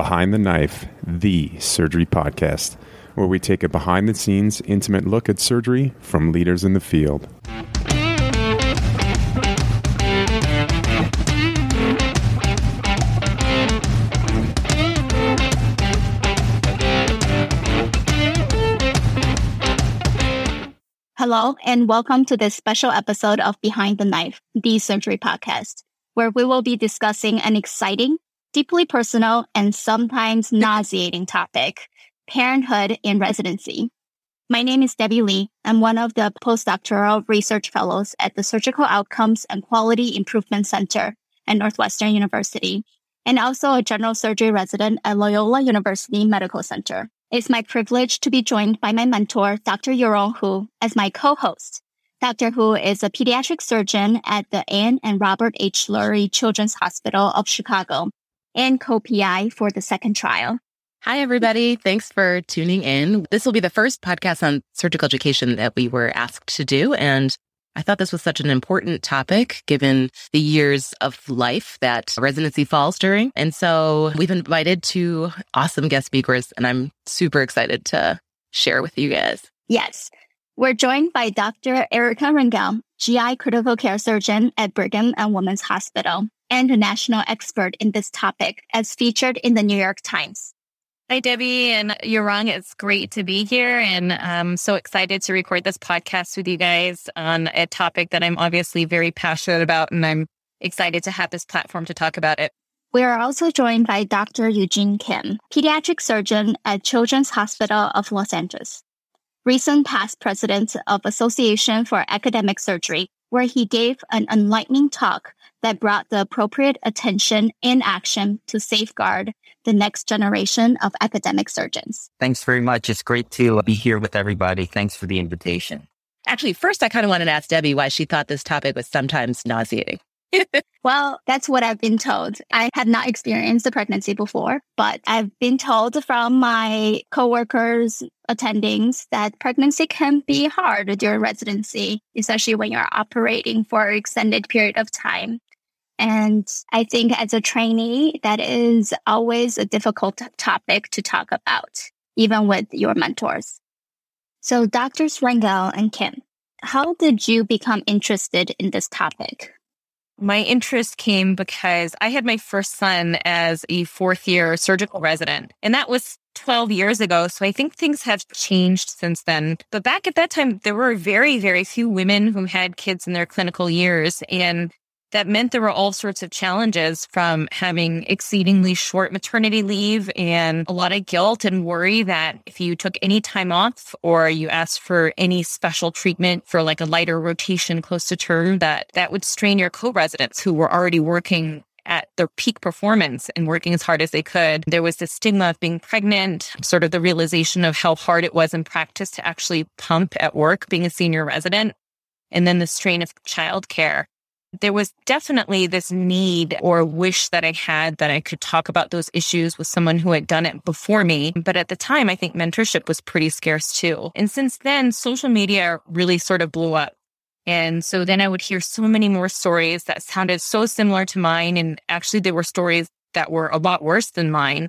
Behind the Knife, the surgery podcast, where we take a behind the scenes, intimate look at surgery from leaders in the field. Hello, and welcome to this special episode of Behind the Knife, the surgery podcast, where we will be discussing an exciting, deeply personal, and sometimes nauseating topic parenthood in residency. My name is Debbie Lee. I'm one of the postdoctoral research fellows at the Surgical Outcomes and Quality Improvement Center at Northwestern University, and also a general surgery resident at Loyola University Medical Center. It's my privilege to be joined by my mentor, Dr. Yue-Yung Hu, as my co-host. Dr. Hu is a pediatric surgeon at the Ann and Robert H. Lurie Children's Hospital of Chicago and co-PI for the second trial. Hi, everybody. Thanks for tuning in. This will be the first podcast on surgical education that we were asked to do. And I thought this was such an important topic given the years of life that residency falls during. And so we've invited two awesome guest speakers, and I'm super excited to share with you guys. Yes. We're joined by Dr. Erika Rangel, GI critical care surgeon at Brigham and Women's Hospital and a national expert in this topic as featured in the New York Times. Hi, Debbie and Yue-Yung. It's great to be here. And I'm so excited to record this podcast with you guys on a topic that I'm obviously very passionate about. And I'm excited to have this platform to talk about it. We are also joined by Dr. Eugene Kim, pediatric surgeon at Children's Hospital of Los Angeles, recent past president of Association for Academic Surgery, where he gave an enlightening talk that brought the appropriate attention and action to safeguard the next generation of academic surgeons. Thanks very much. It's great to uh, be here with everybody. Thanks for the invitation. Actually, first, I kind of wanted to ask Debbie why she thought this topic was sometimes nauseating. well, that's what I've been told. I had not experienced a pregnancy before, but I've been told from my coworkers, attendings that pregnancy can be hard during residency, especially when you're operating for an extended period of time. And I think as a trainee, that is always a difficult topic to talk about, even with your mentors. So Doctors Rangel and Kim, how did you become interested in this topic? My interest came because I had my first son as a fourth year surgical resident, and that was 12 years ago. So I think things have changed since then. But back at that time, there were very, very few women who had kids in their clinical years. And that meant there were all sorts of challenges from having exceedingly short maternity leave and a lot of guilt and worry that if you took any time off or you asked for any special treatment for like a lighter rotation close to term, that that would strain your co-residents who were already working at their peak performance and working as hard as they could. There was the stigma of being pregnant, sort of the realization of how hard it was in practice to actually pump at work being a senior resident. And then the strain of childcare there was definitely this need or wish that I had that I could talk about those issues with someone who had done it before me. But at the time, I think mentorship was pretty scarce too. And since then, social media really sort of blew up. And so then I would hear so many more stories that sounded so similar to mine. And actually, there were stories that were a lot worse than mine.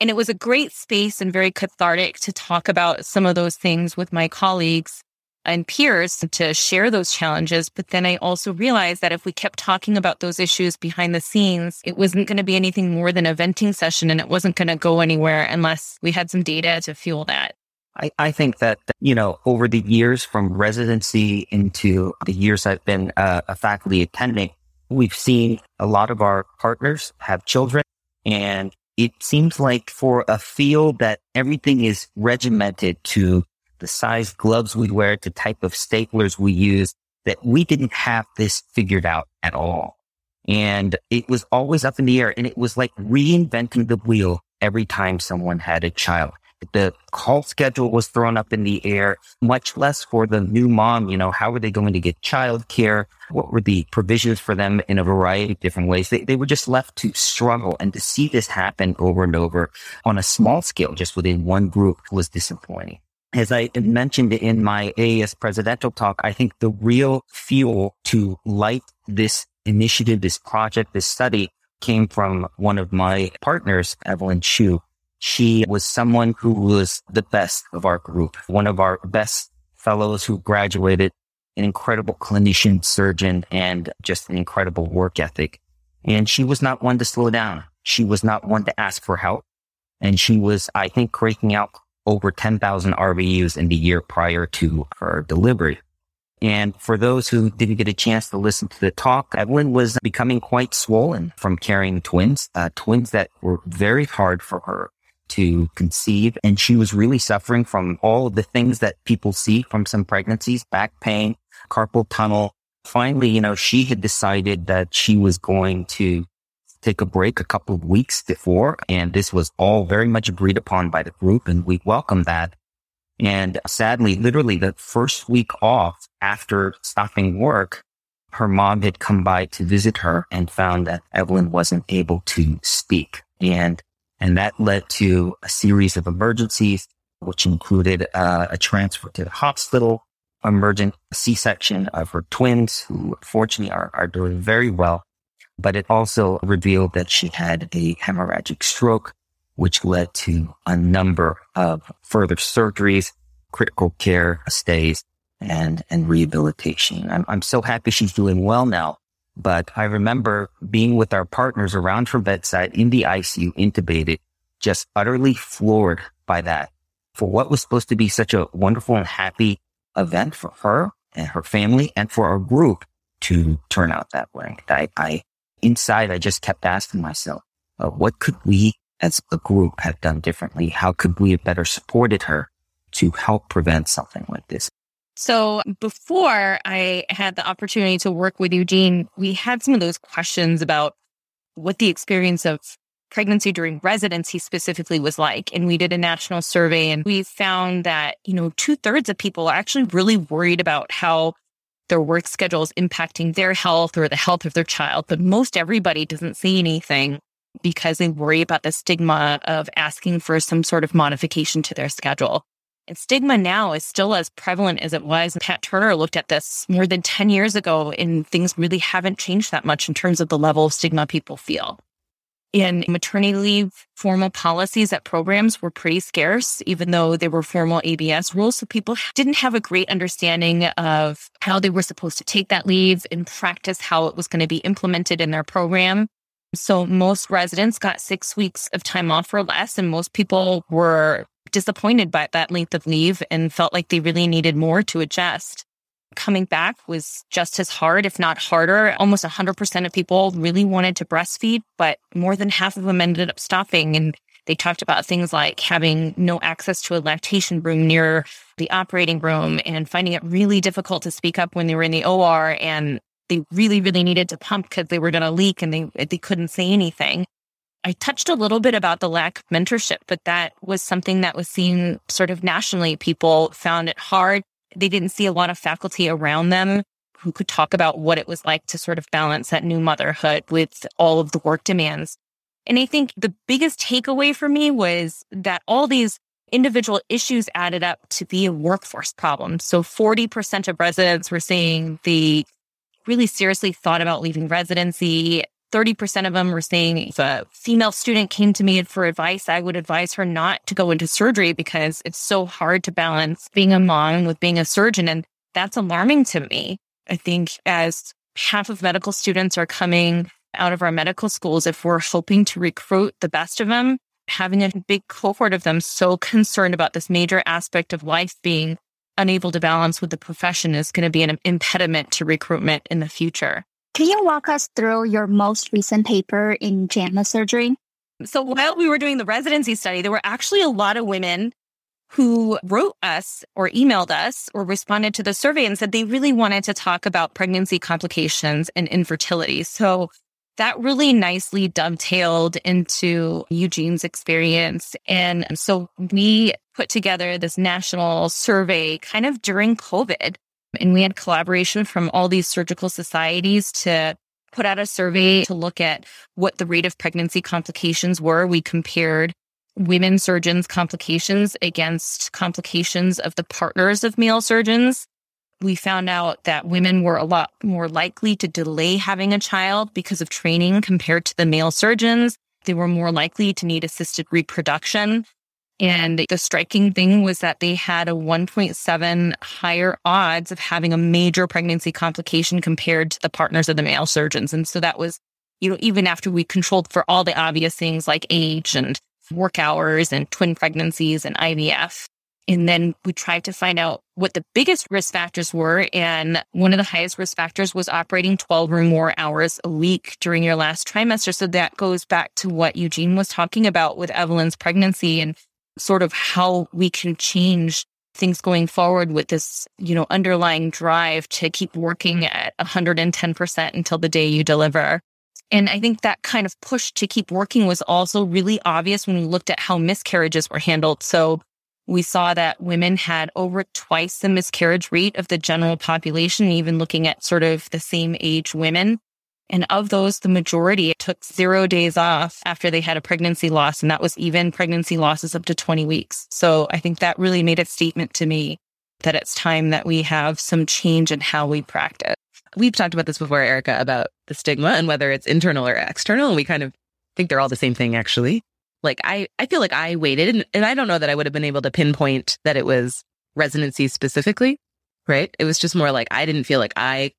And it was a great space and very cathartic to talk about some of those things with my colleagues and peers to share those challenges. But then I also realized that if we kept talking about those issues behind the scenes, it wasn't going to be anything more than a venting session and it wasn't going to go anywhere unless we had some data to fuel that. I, I think that, you know, over the years from residency into the years I've been uh, a faculty attending, we've seen a lot of our partners have children and it seems like for a field that everything is regimented to the size gloves we wear, the type of staplers we use, that we didn't have this figured out at all. And it was always up in the air and it was like reinventing the wheel every time someone had a child. The call schedule was thrown up in the air, much less for the new mom. You know, how were they going to get childcare? What were the provisions for them in a variety of different ways? They, they were just left to struggle and to see this happen over and over on a small scale, just within one group was disappointing as I mentioned in my AAS presidential talk, I think the real fuel to light this initiative, this project, this study came from one of my partners, Evelyn Chu. She was someone who was the best of our group, one of our best fellows who graduated, an incredible clinician, surgeon, and just an incredible work ethic. And she was not one to slow down. She was not one to ask for help. And she was, I think, cranking out over 10,000 RVUs in the year prior to her delivery. And for those who didn't get a chance to listen to the talk, Evelyn was becoming quite swollen from carrying twins, uh, twins that were very hard for her to conceive. And she was really suffering from all of the things that people see from some pregnancies, back pain, carpal tunnel. Finally, you know, she had decided that she was going to take a break a couple of weeks before. And this was all very much agreed upon by the group. And we welcomed that. And sadly, literally the first week off after stopping work, her mom had come by to visit her and found that Evelyn wasn't able to speak. And, and that led to a series of emergencies, which included uh, a transfer to the hospital, emergent C-section of her twins, who fortunately are, are doing very well. But it also revealed that she had a hemorrhagic stroke which led to a number of further surgeries, critical care stays, and, and rehabilitation. I'm, I'm so happy she's doing well now. But I remember being with our partners around her bedside in the ICU, intubated, just utterly floored by that. For what was supposed to be such a wonderful and happy event for her and her family and for our group to turn out that way. I, I inside, I just kept asking myself, uh, what could we as a group have done differently? How could we have better supported her to help prevent something like this? So before I had the opportunity to work with Eugene, we had some of those questions about what the experience of pregnancy during residency specifically was like. And we did a national survey and we found that, you know, two thirds of people are actually really worried about how their work schedule is impacting their health or the health of their child. But most everybody doesn't say anything because they worry about the stigma of asking for some sort of modification to their schedule. And stigma now is still as prevalent as it was. Pat Turner looked at this more than 10 years ago, and things really haven't changed that much in terms of the level of stigma people feel. In maternity leave, formal policies at programs were pretty scarce, even though they were formal ABS rules. So people didn't have a great understanding of how they were supposed to take that leave in practice, how it was going to be implemented in their program. So most residents got six weeks of time off or less, and most people were disappointed by that length of leave and felt like they really needed more to adjust. Coming back was just as hard, if not harder. Almost 100% of people really wanted to breastfeed, but more than half of them ended up stopping. And they talked about things like having no access to a lactation room near the operating room and finding it really difficult to speak up when they were in the OR and they really, really needed to pump because they were going to leak and they, they couldn't say anything. I touched a little bit about the lack of mentorship, but that was something that was seen sort of nationally. People found it hard. They didn't see a lot of faculty around them who could talk about what it was like to sort of balance that new motherhood with all of the work demands. And I think the biggest takeaway for me was that all these individual issues added up to be a workforce problem. So 40% of residents were saying they really seriously thought about leaving residency. 30% of them were saying if a female student came to me for advice, I would advise her not to go into surgery because it's so hard to balance being a mom with being a surgeon. And that's alarming to me. I think as half of medical students are coming out of our medical schools, if we're hoping to recruit the best of them, having a big cohort of them so concerned about this major aspect of life being unable to balance with the profession is going to be an impediment to recruitment in the future. Can you walk us through your most recent paper in JAMA surgery? So while we were doing the residency study, there were actually a lot of women who wrote us or emailed us or responded to the survey and said they really wanted to talk about pregnancy complications and infertility. So that really nicely dovetailed into Eugene's experience. And so we put together this national survey kind of during COVID. And we had collaboration from all these surgical societies to put out a survey to look at what the rate of pregnancy complications were. We compared women surgeons' complications against complications of the partners of male surgeons we found out that women were a lot more likely to delay having a child because of training compared to the male surgeons. They were more likely to need assisted reproduction. And the striking thing was that they had a 1.7 higher odds of having a major pregnancy complication compared to the partners of the male surgeons. And so that was, you know, even after we controlled for all the obvious things like age and work hours and twin pregnancies and IVF. And then we tried to find out what the biggest risk factors were. And one of the highest risk factors was operating 12 or more hours a week during your last trimester. So that goes back to what Eugene was talking about with Evelyn's pregnancy and sort of how we can change things going forward with this, you know, underlying drive to keep working at 110% until the day you deliver. And I think that kind of push to keep working was also really obvious when we looked at how miscarriages were handled. So we saw that women had over twice the miscarriage rate of the general population, even looking at sort of the same age women. And of those, the majority took zero days off after they had a pregnancy loss. And that was even pregnancy losses up to 20 weeks. So I think that really made a statement to me that it's time that we have some change in how we practice. We've talked about this before, Erika, about the stigma and whether it's internal or external. And we kind of think they're all the same thing, actually. Like I, I feel like I waited and, and I don't know that I would have been able to pinpoint that it was residency specifically, right? It was just more like I didn't feel like I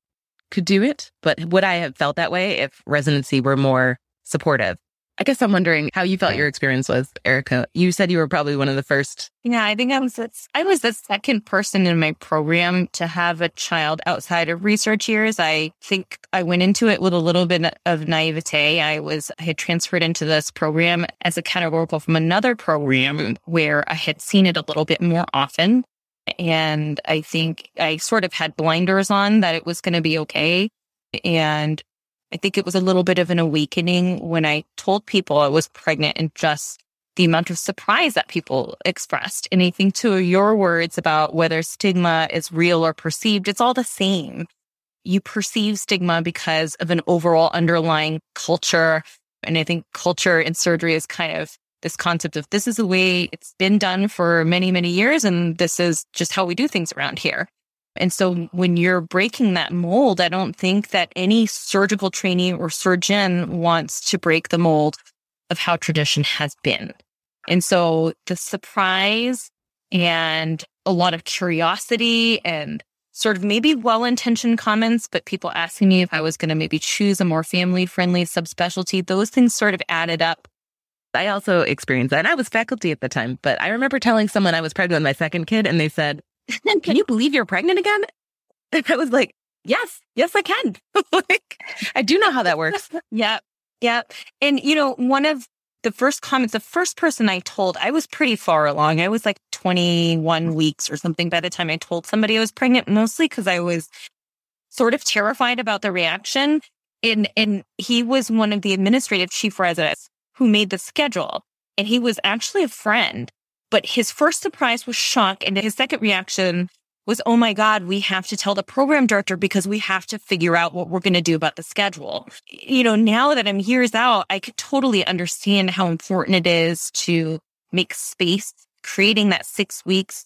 could do it, but would I have felt that way if residency were more supportive? I guess I'm wondering how you felt your experience was, Erika. You said you were probably one of the first. Yeah, I think I was. I was the second person in my program to have a child outside of research years. I think I went into it with a little bit of naivete. I was I had transferred into this program as a categorical from another program where I had seen it a little bit more often, and I think I sort of had blinders on that it was going to be okay. And I think it was a little bit of an awakening when I told people I was pregnant and just the amount of surprise that people expressed. And I think to your words about whether stigma is real or perceived, it's all the same. You perceive stigma because of an overall underlying culture. And I think culture in surgery is kind of this concept of this is the way it's been done for many, many years. And this is just how we do things around here. And so when you're breaking that mold, I don't think that any surgical trainee or surgeon wants to break the mold of how tradition has been. And so the surprise and a lot of curiosity and sort of maybe well intentioned comments, but people asking me if I was going to maybe choose a more family friendly subspecialty, those things sort of added up. I also experienced that. And I was faculty at the time, but I remember telling someone I was pregnant with my second kid and they said, can you believe you're pregnant again? And I was like, yes, yes, I can. like, I do know how that works. yeah. Yeah. And, you know, one of the first comments, the first person I told, I was pretty far along. I was like 21 mm. weeks or something by the time I told somebody I was pregnant, mostly because I was sort of terrified about the reaction. And, and he was one of the administrative chief residents who made the schedule. And he was actually a friend. But his first surprise was shock. And his second reaction was, Oh my God, we have to tell the program director because we have to figure out what we're going to do about the schedule. You know, now that I'm years out, I could totally understand how important it is to make space, creating that six weeks,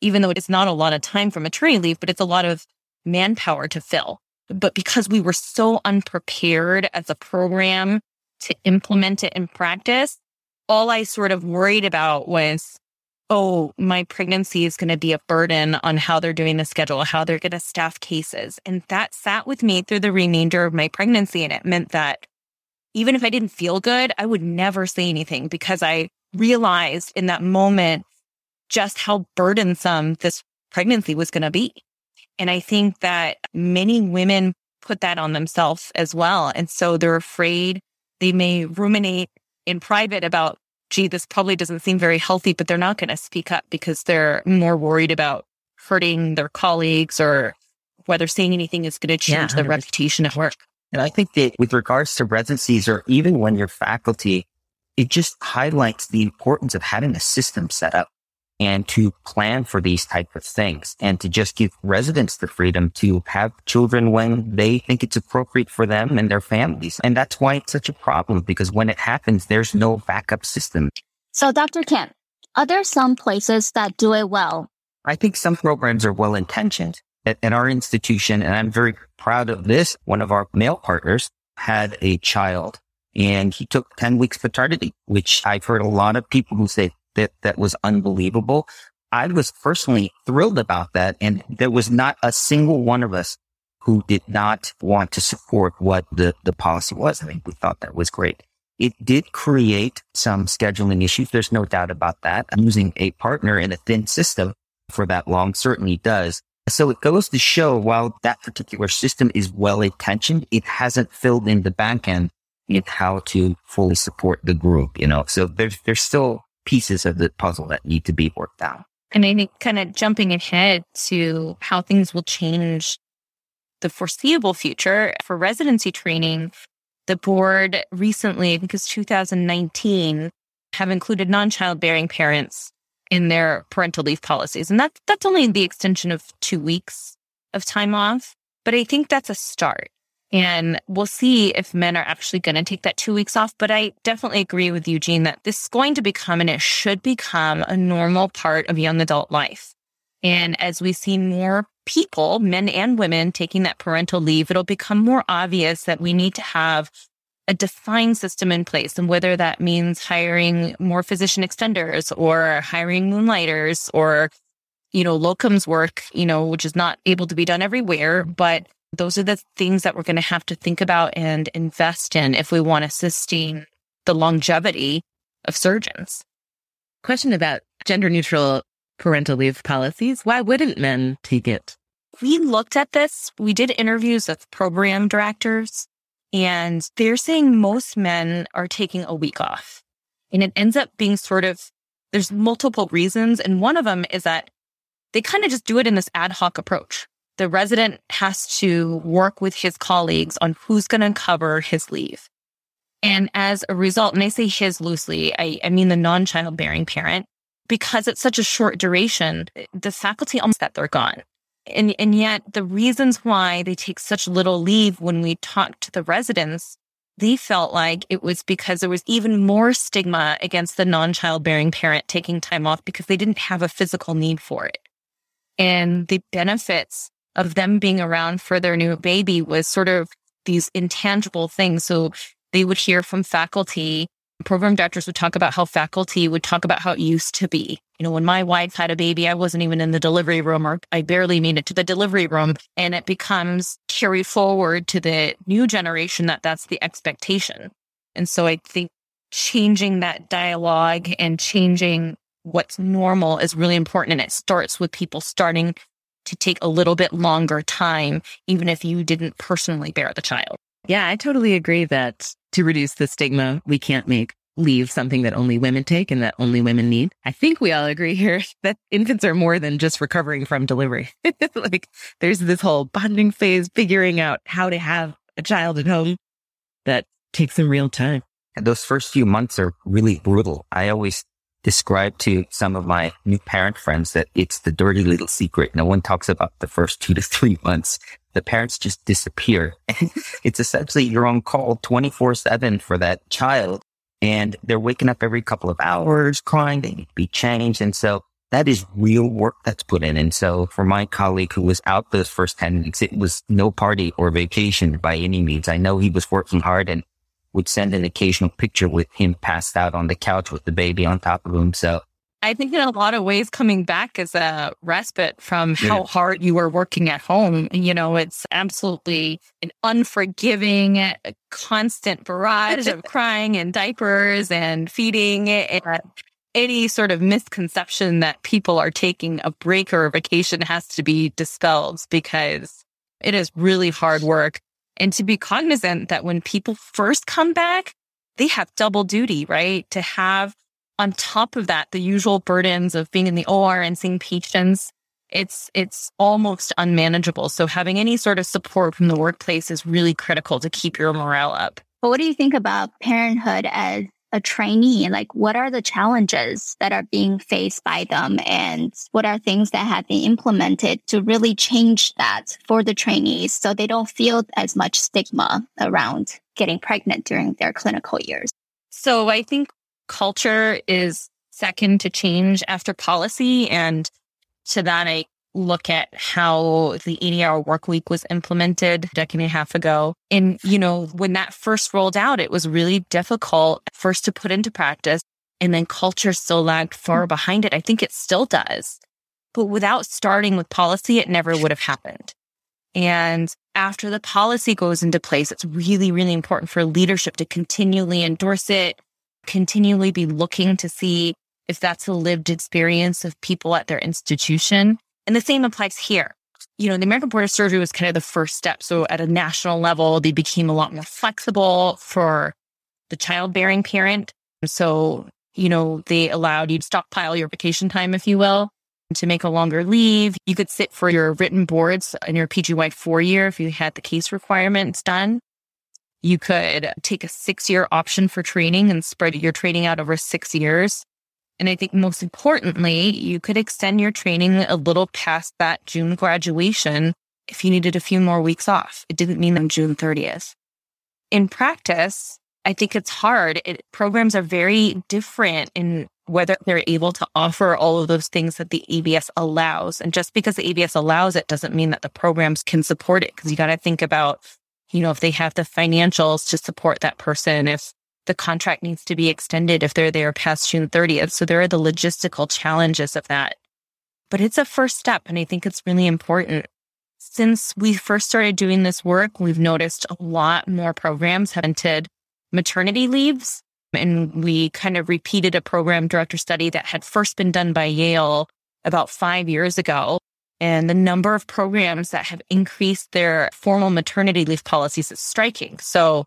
even though it's not a lot of time for maternity leave, but it's a lot of manpower to fill. But because we were so unprepared as a program to implement it in practice, all I sort of worried about was, oh, my pregnancy is going to be a burden on how they're doing the schedule, how they're going to staff cases. And that sat with me through the remainder of my pregnancy. And it meant that even if I didn't feel good, I would never say anything because I realized in that moment just how burdensome this pregnancy was going to be. And I think that many women put that on themselves as well. And so they're afraid they may ruminate in private about, gee, this probably doesn't seem very healthy, but they're not going to speak up because they're more worried about hurting their colleagues or whether saying anything is going to change yeah, their reputation at work. And I think that with regards to residencies or even when you're faculty, it just highlights the importance of having a system set up and to plan for these type of things and to just give residents the freedom to have children when they think it's appropriate for them and their families. And that's why it's such a problem because when it happens, there's no backup system. So Dr. Kim, are there some places that do it well? I think some programs are well intentioned at, at our institution, and I'm very proud of this, one of our male partners had a child and he took 10 weeks paternity, which I've heard a lot of people who say that that was unbelievable. I was personally thrilled about that. And there was not a single one of us who did not want to support what the, the policy was. I mean, we thought that was great. It did create some scheduling issues. There's no doubt about that. Losing a partner in a thin system for that long certainly does. So it goes to show while that particular system is well intentioned, it hasn't filled in the back end in how to fully support the group, you know. So there's there's still pieces of the puzzle that need to be worked out. And I think kind of jumping ahead to how things will change the foreseeable future for residency training, the board recently, because 2019, have included non-childbearing parents in their parental leave policies. And that, that's only the extension of two weeks of time off. But I think that's a start. And we'll see if men are actually going to take that two weeks off. But I definitely agree with Eugene that this is going to become and it should become a normal part of young adult life. And as we see more people, men and women, taking that parental leave, it'll become more obvious that we need to have a defined system in place. And whether that means hiring more physician extenders or hiring moonlighters or, you know, locums work, you know, which is not able to be done everywhere, but those are the things that we're going to have to think about and invest in if we want to sustain the longevity of surgeons. Question about gender neutral parental leave policies. Why wouldn't men take it? We looked at this. We did interviews with program directors and they're saying most men are taking a week off and it ends up being sort of, there's multiple reasons. And one of them is that they kind of just do it in this ad hoc approach the resident has to work with his colleagues on who's going to cover his leave. And as a result, and I say his loosely, I, I mean the non childbearing parent, because it's such a short duration, the faculty almost that they're gone. And, and yet the reasons why they take such little leave when we talk to the residents, they felt like it was because there was even more stigma against the non childbearing parent taking time off because they didn't have a physical need for it. And the benefits of them being around for their new baby was sort of these intangible things. So they would hear from faculty, program directors would talk about how faculty would talk about how it used to be. You know, when my wife had a baby, I wasn't even in the delivery room or I barely made it to the delivery room. And it becomes carried forward to the new generation that that's the expectation. And so I think changing that dialogue and changing what's normal is really important. And it starts with people starting to take a little bit longer time, even if you didn't personally bear the child. Yeah, I totally agree that to reduce the stigma, we can't make leave something that only women take and that only women need. I think we all agree here that infants are more than just recovering from delivery. like there's this whole bonding phase, figuring out how to have a child at home that takes some real time. And those first few months are really brutal. I always describe to some of my new parent friends that it's the dirty little secret. No one talks about the first two to three months. The parents just disappear. it's essentially you're on call 24 seven for that child and they're waking up every couple of hours crying. They need to be changed. And so that is real work that's put in. And so for my colleague who was out those first 10 weeks, it was no party or vacation by any means. I know he was working hard and would send an occasional picture with him passed out on the couch with the baby on top of him. So I think in a lot of ways, coming back is a respite from how yeah. hard you were working at home. You know, it's absolutely an unforgiving, constant barrage of crying and diapers and feeding and any sort of misconception that people are taking a break or a vacation has to be dispelled because it is really hard work and to be cognizant that when people first come back, they have double duty, right? To have on top of that, the usual burdens of being in the OR and seeing patients, it's, it's almost unmanageable. So having any sort of support from the workplace is really critical to keep your morale up. But what do you think about parenthood as a trainee, like what are the challenges that are being faced by them and what are things that have been implemented to really change that for the trainees so they don't feel as much stigma around getting pregnant during their clinical years? So I think culture is second to change after policy. And to that, I look at how the 80 hour work week was implemented a decade and a half ago. And, you know, when that first rolled out, it was really difficult first to put into practice. And then culture still lagged far mm. behind it. I think it still does. But without starting with policy, it never would have happened. And after the policy goes into place, it's really, really important for leadership to continually endorse it, continually be looking to see if that's a lived experience of people at their institution. And the same applies here. You know, the American Board of Surgery was kind of the first step. So at a national level, they became a lot more flexible for the childbearing parent. So, you know, they allowed you to stockpile your vacation time, if you will, to make a longer leave. You could sit for your written boards in your PGY four year if you had the case requirements done. You could take a six year option for training and spread your training out over six years. And I think most importantly, you could extend your training a little past that June graduation if you needed a few more weeks off. It didn't mean on June 30th. In practice, I think it's hard. It, programs are very different in whether they're able to offer all of those things that the ABS allows. And just because the ABS allows it doesn't mean that the programs can support it. Cause you got to think about, you know, if they have the financials to support that person, if the contract needs to be extended if they're there past June 30th. So there are the logistical challenges of that. But it's a first step. And I think it's really important. Since we first started doing this work, we've noticed a lot more programs have entered maternity leaves. And we kind of repeated a program director study that had first been done by Yale about five years ago. And the number of programs that have increased their formal maternity leave policies is striking. So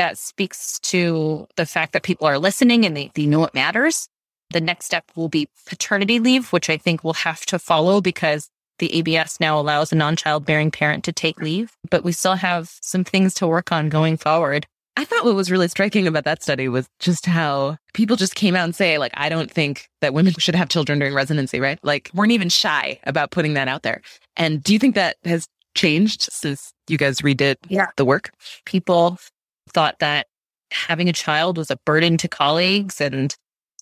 that speaks to the fact that people are listening and they, they know it matters. The next step will be paternity leave, which I think will have to follow because the ABS now allows a non childbearing parent to take leave, but we still have some things to work on going forward. I thought what was really striking about that study was just how people just came out and say, like, I don't think that women should have children during residency, right? Like, weren't even shy about putting that out there. And do you think that has changed since you guys redid yeah. the work? People thought that having a child was a burden to colleagues and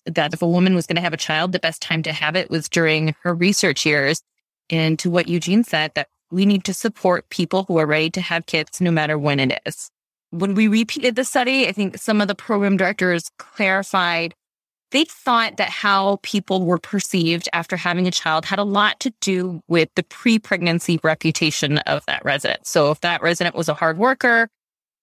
that if a woman was going to have a child, the best time to have it was during her research years. And to what Eugene said, that we need to support people who are ready to have kids no matter when it is. When we repeated the study, I think some of the program directors clarified they thought that how people were perceived after having a child had a lot to do with the pre pregnancy reputation of that resident. So if that resident was a hard worker,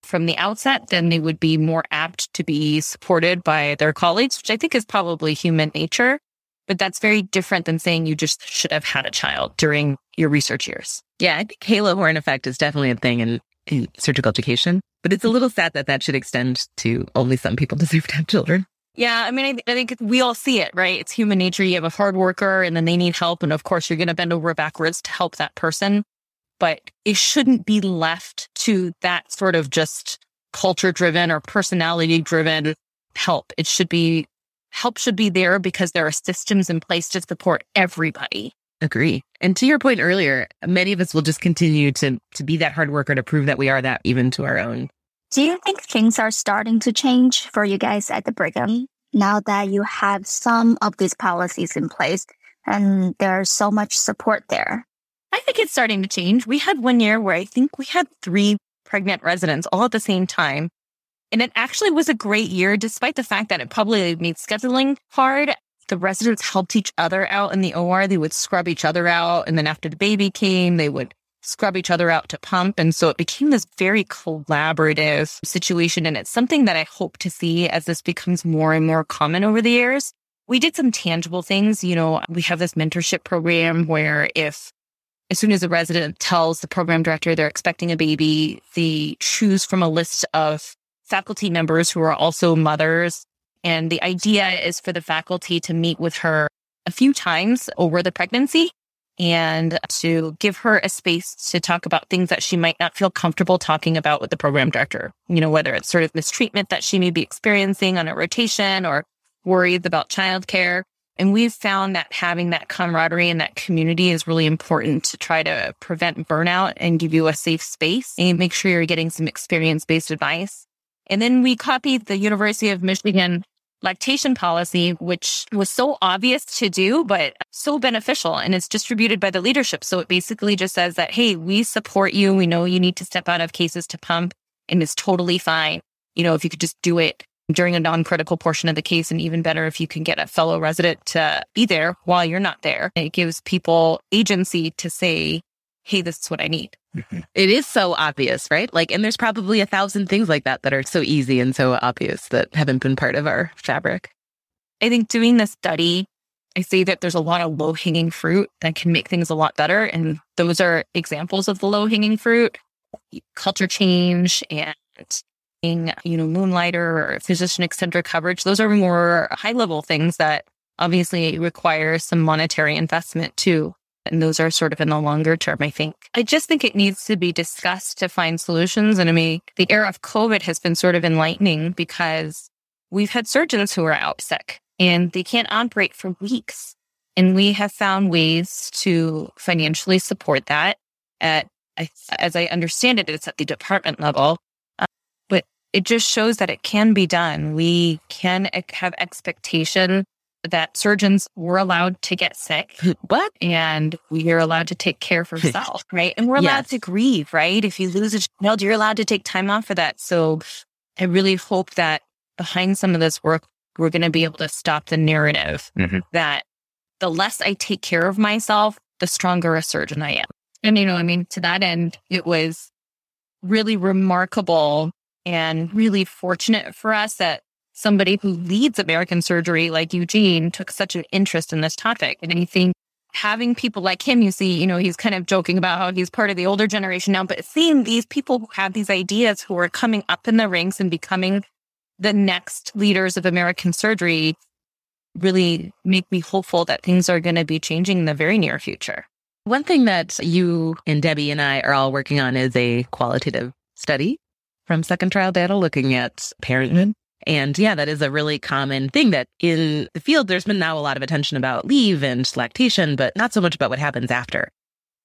from the outset, then they would be more apt to be supported by their colleagues, which I think is probably human nature. But that's very different than saying you just should have had a child during your research years. Yeah, I think halo horn effect is definitely a thing in, in surgical education, but it's a little sad that that should extend to only some people deserve to have children. Yeah, I mean, I, th- I, think we all see it, right? It's human nature. You have a hard worker and then they need help. And of course, you're going to bend over backwards to help that person but it shouldn't be left to that sort of just culture driven or personality driven help. It should be help should be there because there are systems in place to support everybody. Agree. And to your point earlier, many of us will just continue to to be that hard worker to prove that we are that even to our own. Do you think things are starting to change for you guys at the Brigham now that you have some of these policies in place and there's so much support there? I think it's starting to change. We had one year where I think we had three pregnant residents all at the same time. And it actually was a great year, despite the fact that it probably made scheduling hard. The residents helped each other out in the OR. They would scrub each other out. And then after the baby came, they would scrub each other out to pump. And so it became this very collaborative situation. And it's something that I hope to see as this becomes more and more common over the years. We did some tangible things. You know, we have this mentorship program where if as soon as a resident tells the program director they're expecting a baby, they choose from a list of faculty members who are also mothers. And the idea is for the faculty to meet with her a few times over the pregnancy and to give her a space to talk about things that she might not feel comfortable talking about with the program director. You know, whether it's sort of mistreatment that she may be experiencing on a rotation or worries about childcare. And we've found that having that camaraderie and that community is really important to try to prevent burnout and give you a safe space and make sure you're getting some experience based advice. And then we copied the University of Michigan lactation policy, which was so obvious to do, but so beneficial and it's distributed by the leadership. So it basically just says that, Hey, we support you. We know you need to step out of cases to pump and it's totally fine. You know, if you could just do it during a non-critical portion of the case and even better if you can get a fellow resident to be there while you're not there. It gives people agency to say, Hey, this is what I need. Mm-hmm. It is so obvious, right? Like, and there's probably a thousand things like that that are so easy and so obvious that haven't been part of our fabric. I think doing this study, I see that there's a lot of low hanging fruit that can make things a lot better. And those are examples of the low hanging fruit culture change and you know, moonlighter or physician extender coverage. Those are more high level things that obviously require some monetary investment too. And those are sort of in the longer term, I think. I just think it needs to be discussed to find solutions. And I mean, the era of COVID has been sort of enlightening because we've had surgeons who are out sick and they can't operate for weeks. And we have found ways to financially support that at, as I understand it, it's at the department level. It just shows that it can be done. We can have expectation that surgeons were allowed to get sick. What? And we are allowed to take care of ourselves, right? And we're allowed yes. to grieve, right? If you lose a child, you're allowed to take time off for that. So I really hope that behind some of this work, we're going to be able to stop the narrative mm-hmm. that the less I take care of myself, the stronger a surgeon I am. And, you know, I mean, to that end, it was really remarkable and really fortunate for us that somebody who leads American surgery like Eugene took such an interest in this topic. And I think having people like him, you see, you know, he's kind of joking about how he's part of the older generation now, but seeing these people who have these ideas who are coming up in the ranks and becoming the next leaders of American surgery really make me hopeful that things are going to be changing in the very near future. One thing that you and Debbie and I are all working on is a qualitative study from second trial data looking at parenthood and yeah, that is a really common thing that in the field, there's been now a lot of attention about leave and lactation, but not so much about what happens after.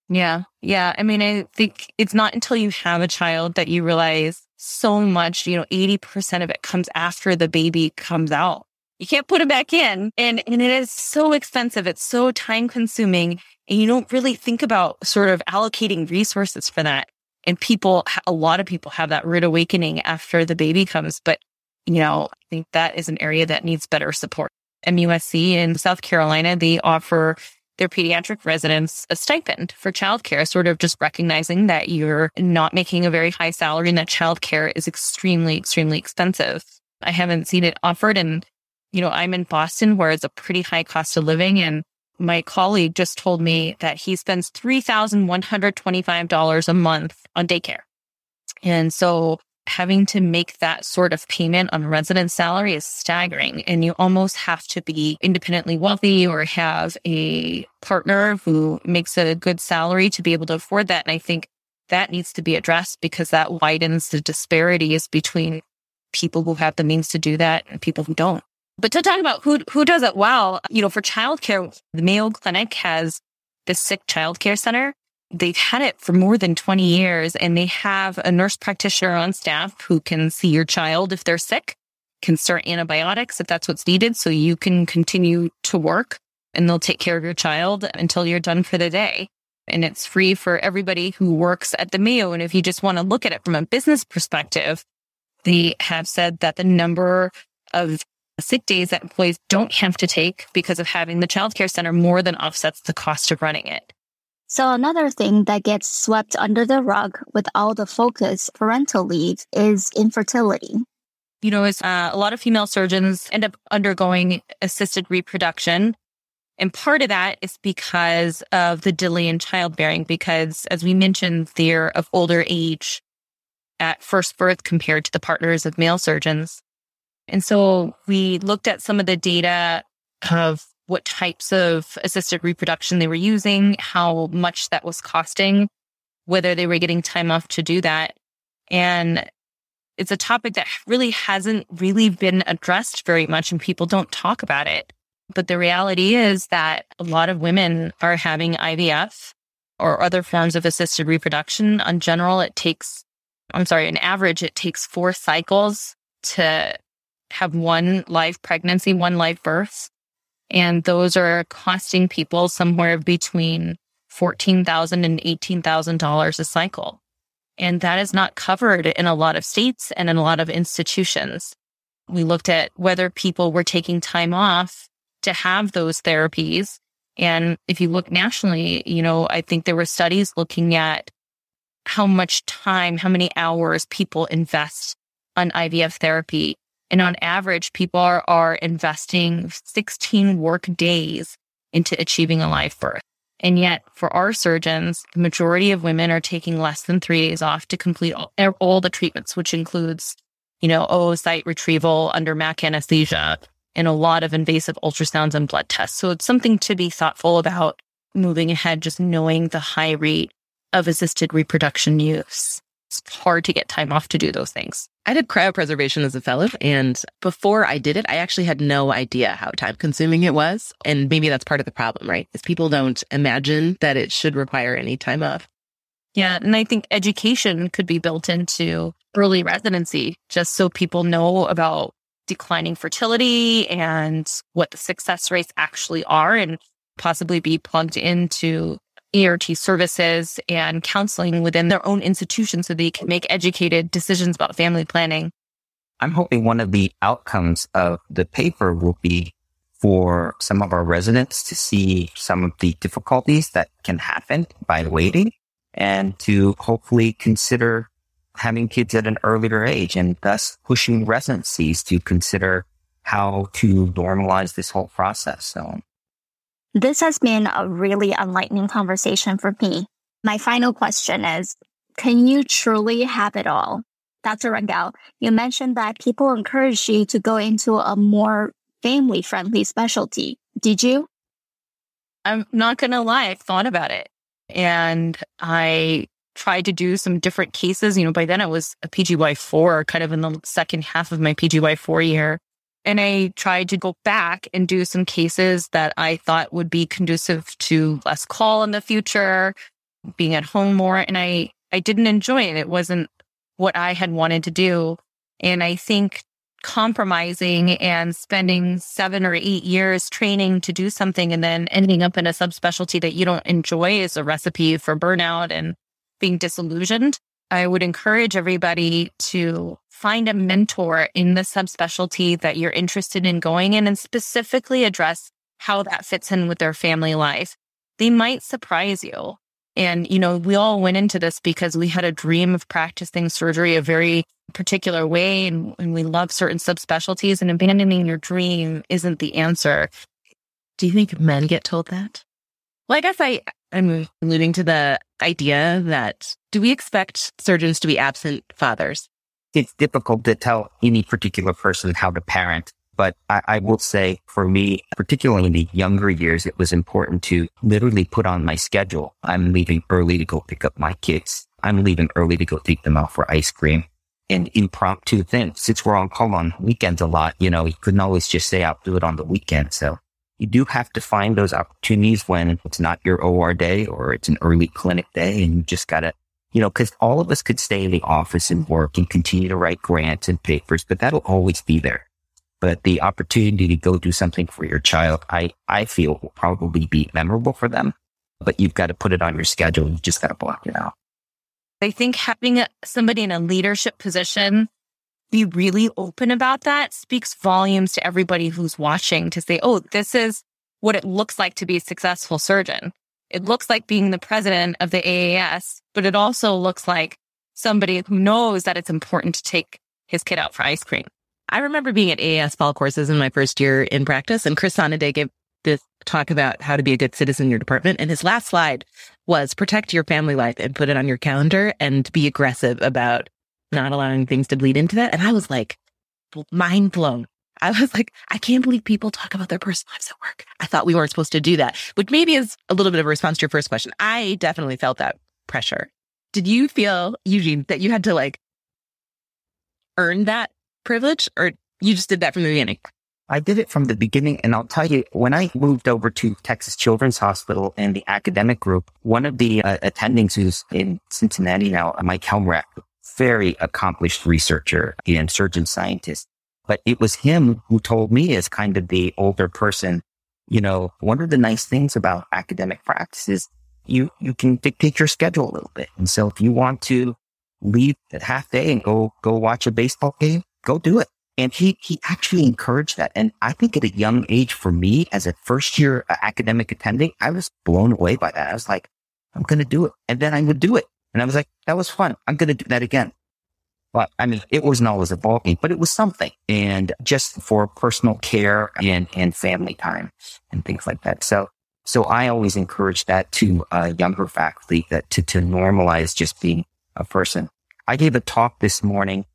Yeah. Yeah. I mean, I think it's not until you have a child that you realize so much, you know, 80% of it comes after the baby comes out. You can't put it back in. And, and it is so expensive. It's so time consuming. And you don't really think about sort of allocating resources for that. And people, a lot of people have that rude awakening after the baby comes. But you know, I think that is an area that needs better support. MUSC in South Carolina, they offer their pediatric residents a stipend for childcare, sort of just recognizing that you're not making a very high salary and that childcare is extremely, extremely expensive. I haven't seen it offered. And, you know, I'm in Boston where it's a pretty high cost of living. And my colleague just told me that he spends $3,125 a month on daycare. And so having to make that sort of payment on a resident salary is staggering. And you almost have to be independently wealthy or have a partner who makes a good salary to be able to afford that. And I think that needs to be addressed because that widens the disparities between people who have the means to do that and people who don't. But to talk about who who does it well, you know, for childcare, the Mayo Clinic has the sick childcare center they've had it for more than 20 years and they have a nurse practitioner on staff who can see your child if they're sick, can start antibiotics if that's what's needed. So you can continue to work and they'll take care of your child until you're done for the day. And it's free for everybody who works at the Mayo. And if you just want to look at it from a business perspective, they have said that the number of sick days that employees don't have to take because of having the childcare center more than offsets the cost of running it. So another thing that gets swept under the rug with all the focus parental leave is infertility. You know, as uh, a lot of female surgeons end up undergoing assisted reproduction. And part of that is because of the delay in childbearing, because as we mentioned, they're of older age at first birth compared to the partners of male surgeons. And so we looked at some of the data of what types of assisted reproduction they were using, how much that was costing, whether they were getting time off to do that. And it's a topic that really hasn't really been addressed very much and people don't talk about it. But the reality is that a lot of women are having IVF or other forms of assisted reproduction. On general, it takes, I'm sorry, an average, it takes four cycles to have one live pregnancy, one live birth. And those are costing people somewhere between $14,000 and $18,000 a cycle. And that is not covered in a lot of states and in a lot of institutions. We looked at whether people were taking time off to have those therapies. And if you look nationally, you know, I think there were studies looking at how much time, how many hours people invest on IVF therapy. And on average, people are, are investing 16 work days into achieving a live birth. And yet for our surgeons, the majority of women are taking less than three days off to complete all, er, all the treatments, which includes, you know, oocyte retrieval under MAC anesthesia and a lot of invasive ultrasounds and blood tests. So it's something to be thoughtful about moving ahead, just knowing the high rate of assisted reproduction use. It's hard to get time off to do those things. I did cryopreservation as a fellow. And before I did it, I actually had no idea how time consuming it was. And maybe that's part of the problem, right? Is people don't imagine that it should require any time off. Yeah. And I think education could be built into early residency just so people know about declining fertility and what the success rates actually are and possibly be plugged into ART services and counseling within their own institution so they can make educated decisions about family planning. I'm hoping one of the outcomes of the paper will be for some of our residents to see some of the difficulties that can happen by waiting and to hopefully consider having kids at an earlier age and thus pushing residencies to consider how to normalize this whole process. So this has been a really enlightening conversation for me. My final question is, can you truly have it all? Dr. Rangel, you mentioned that people encourage you to go into a more family friendly specialty. Did you? I'm not going to lie. I thought about it and I tried to do some different cases. You know, by then I was a PGY4, kind of in the second half of my PGY4 year. And I tried to go back and do some cases that I thought would be conducive to less call in the future, being at home more. And I, I didn't enjoy it. It wasn't what I had wanted to do. And I think compromising and spending seven or eight years training to do something and then ending up in a subspecialty that you don't enjoy is a recipe for burnout and being disillusioned. I would encourage everybody to find a mentor in the subspecialty that you're interested in going in and specifically address how that fits in with their family life. They might surprise you. And, you know, we all went into this because we had a dream of practicing surgery a very particular way and, and we love certain subspecialties and abandoning your dream isn't the answer. Do you think men get told that? Well, I guess I, I'm alluding to the idea that do we expect surgeons to be absent fathers? It's difficult to tell any particular person how to parent. But I, I will say for me, particularly in the younger years, it was important to literally put on my schedule. I'm leaving early to go pick up my kids. I'm leaving early to go take them out for ice cream and impromptu things. Since we're on call on weekends a lot, you know, you couldn't always just say I'll do it on the weekend. So you do have to find those opportunities when it's not your OR day or it's an early clinic day and you just gotta, you know, cause all of us could stay in the office and work and continue to write grants and papers, but that'll always be there. But the opportunity to go do something for your child, I, I feel will probably be memorable for them, but you've got to put it on your schedule. You just got to block it out. I think having somebody in a leadership position be really open about that speaks volumes to everybody who's watching to say, oh, this is what it looks like to be a successful surgeon. It looks like being the president of the AAS, but it also looks like somebody who knows that it's important to take his kid out for ice cream. I remember being at AAS fall courses in my first year in practice, and Chris Sonnenday gave this talk about how to be a good citizen in your department. And his last slide was protect your family life and put it on your calendar and be aggressive about not allowing things to bleed into that. And I was like, mind blown. I was like, I can't believe people talk about their personal lives at work. I thought we weren't supposed to do that, which maybe is a little bit of a response to your first question. I definitely felt that pressure. Did you feel, Eugene, that you had to like earn that privilege or you just did that from the beginning? I did it from the beginning. And I'll tell you, when I moved over to Texas Children's Hospital and the academic group, one of the uh, attendings who's in Cincinnati now, Mike Helmrath, very accomplished researcher and surgeon scientist. But it was him who told me as kind of the older person, you know, one of the nice things about academic practice is you, you can dictate your schedule a little bit. And so if you want to leave at half day and go, go watch a baseball game, go do it. And he, he actually encouraged that. And I think at a young age for me as a first year uh, academic attending, I was blown away by that. I was like, I'm going to do it. And then I would do it. And I was like, that was fun. I'm going to do that again. But I mean, it wasn't always a but it was something. And just for personal care and, and family time and things like that. So, so I always encourage that to uh, younger faculty that to, to normalize just being a person. I gave a talk this morning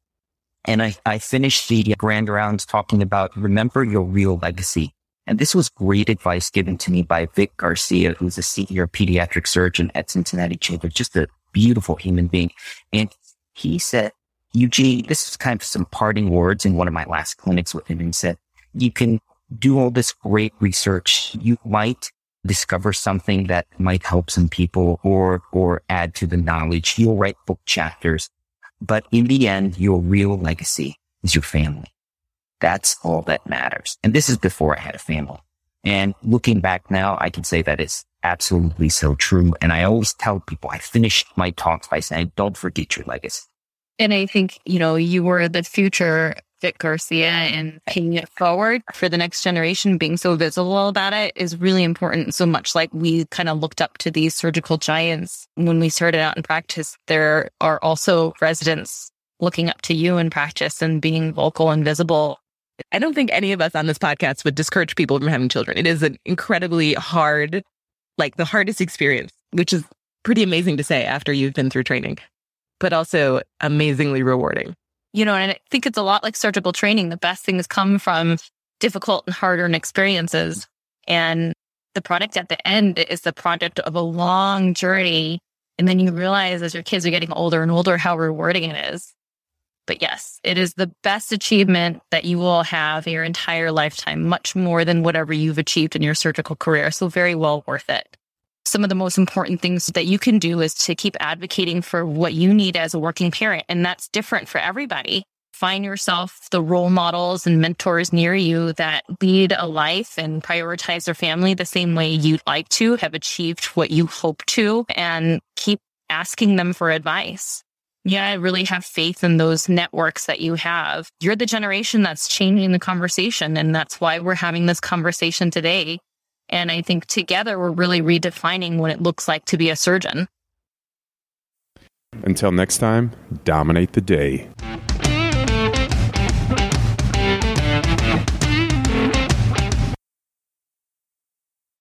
and I, I finished the grand rounds talking about remember your real legacy. And this was great advice given to me by Vic Garcia, who's a senior pediatric surgeon at Cincinnati Children's, just a beautiful human being. And he said, Eugene, this is kind of some parting words in one of my last clinics with him and said, you can do all this great research. You might discover something that might help some people or, or add to the knowledge. You'll write book chapters, but in the end, your real legacy is your family. That's all that matters. And this is before I had a family. And looking back now, I can say that it's absolutely so true. And I always tell people, I finish my talks by saying, don't forget your legacy. And I think, you know, you were the future Vic Garcia and paying it forward for the next generation, being so visible about it is really important. So much like we kind of looked up to these surgical giants when we started out in practice, there are also residents looking up to you in practice and being vocal and visible. I don't think any of us on this podcast would discourage people from having children. It is an incredibly hard, like the hardest experience, which is pretty amazing to say after you've been through training, but also amazingly rewarding you know, and I think it's a lot like surgical training. The best things come from difficult and hard earned experiences. And the product at the end is the product of a long journey. And then you realize as your kids are getting older and older how rewarding it is. But yes, it is the best achievement that you will have your entire lifetime, much more than whatever you've achieved in your surgical career. So very well worth it some of the most important things that you can do is to keep advocating for what you need as a working parent. And that's different for everybody. Find yourself the role models and mentors near you that lead a life and prioritize their family the same way you'd like to, have achieved what you hope to, and keep asking them for advice. Yeah, I really have faith in those networks that you have. You're the generation that's changing the conversation. And that's why we're having this conversation today and I think together we're really redefining what it looks like to be a surgeon. Until next time, dominate the day.